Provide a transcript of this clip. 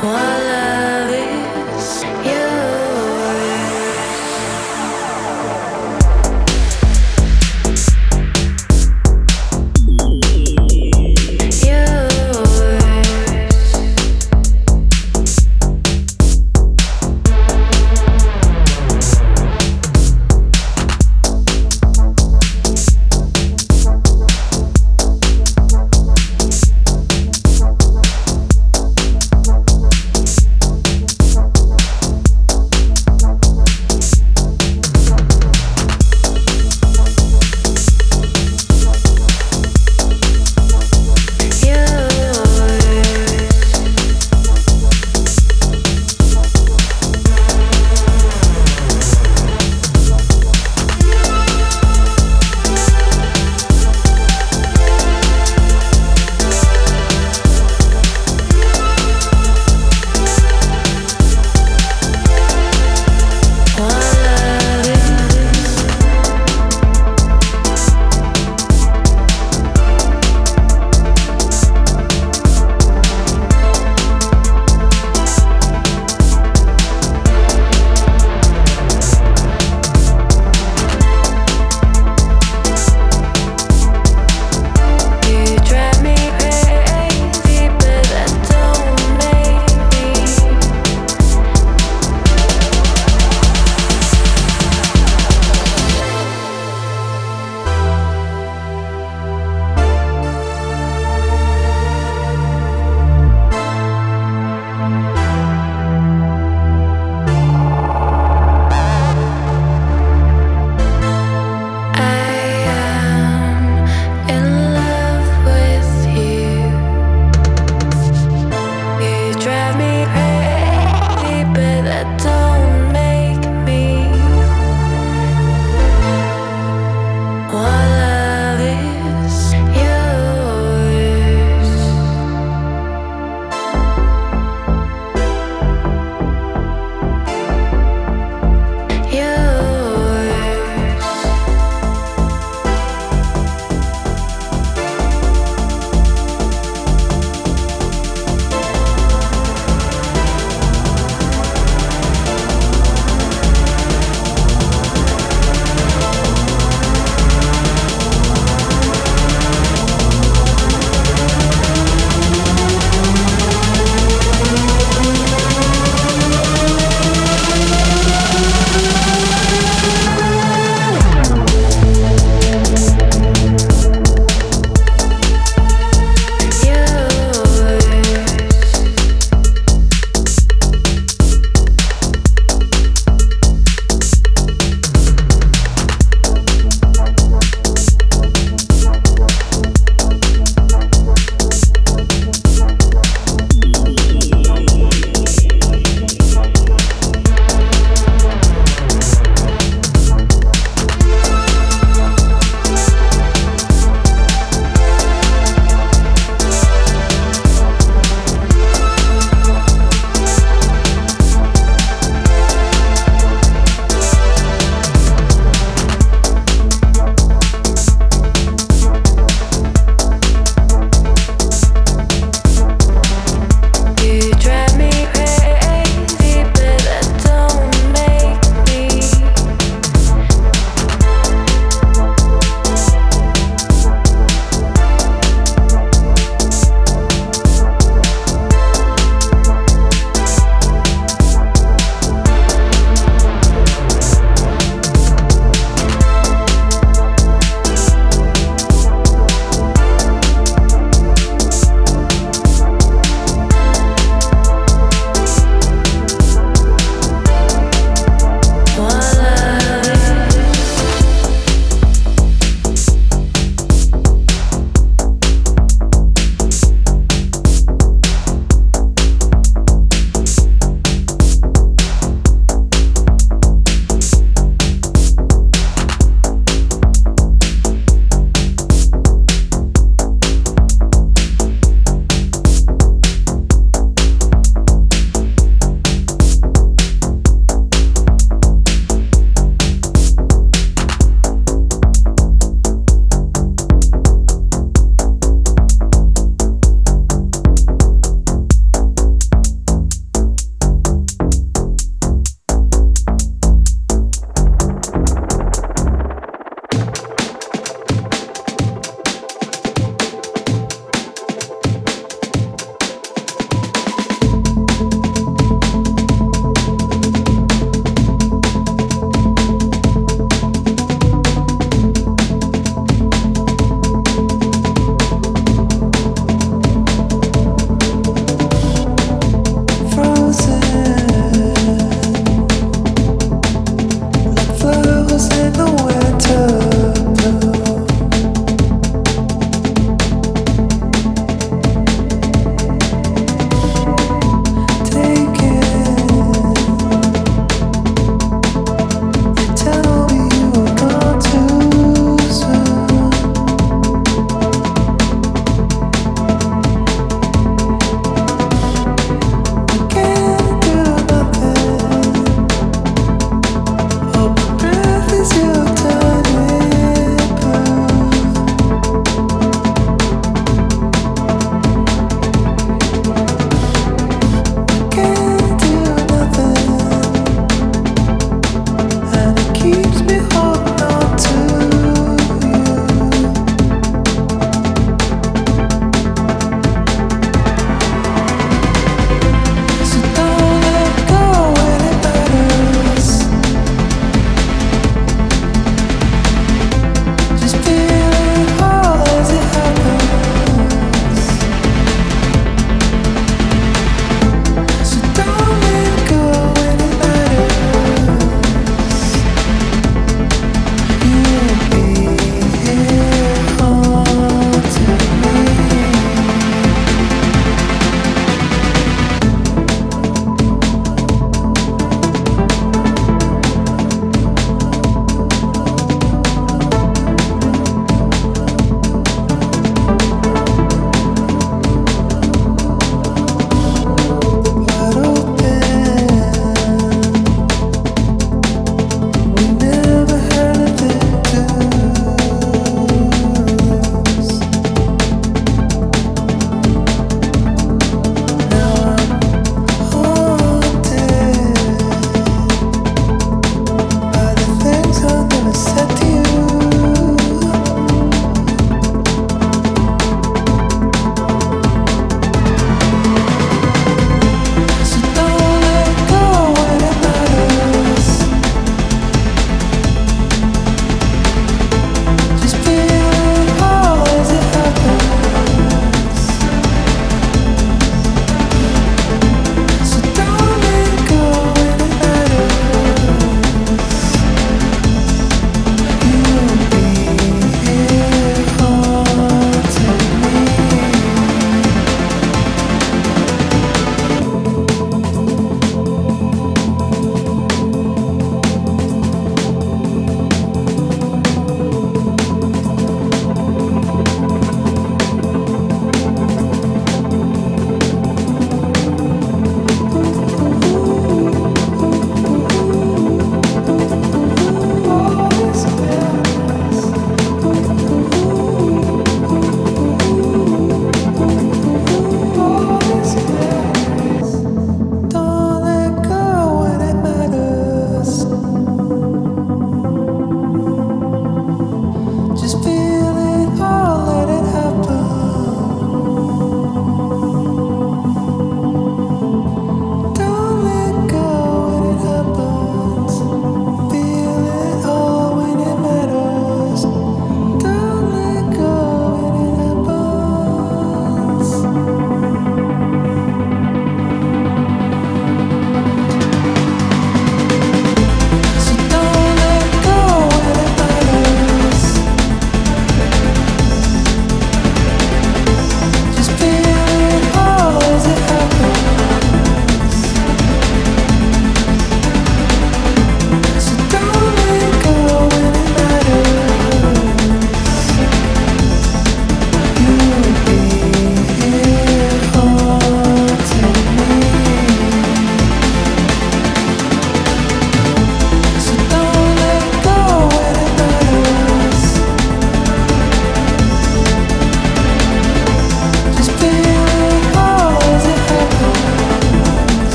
What.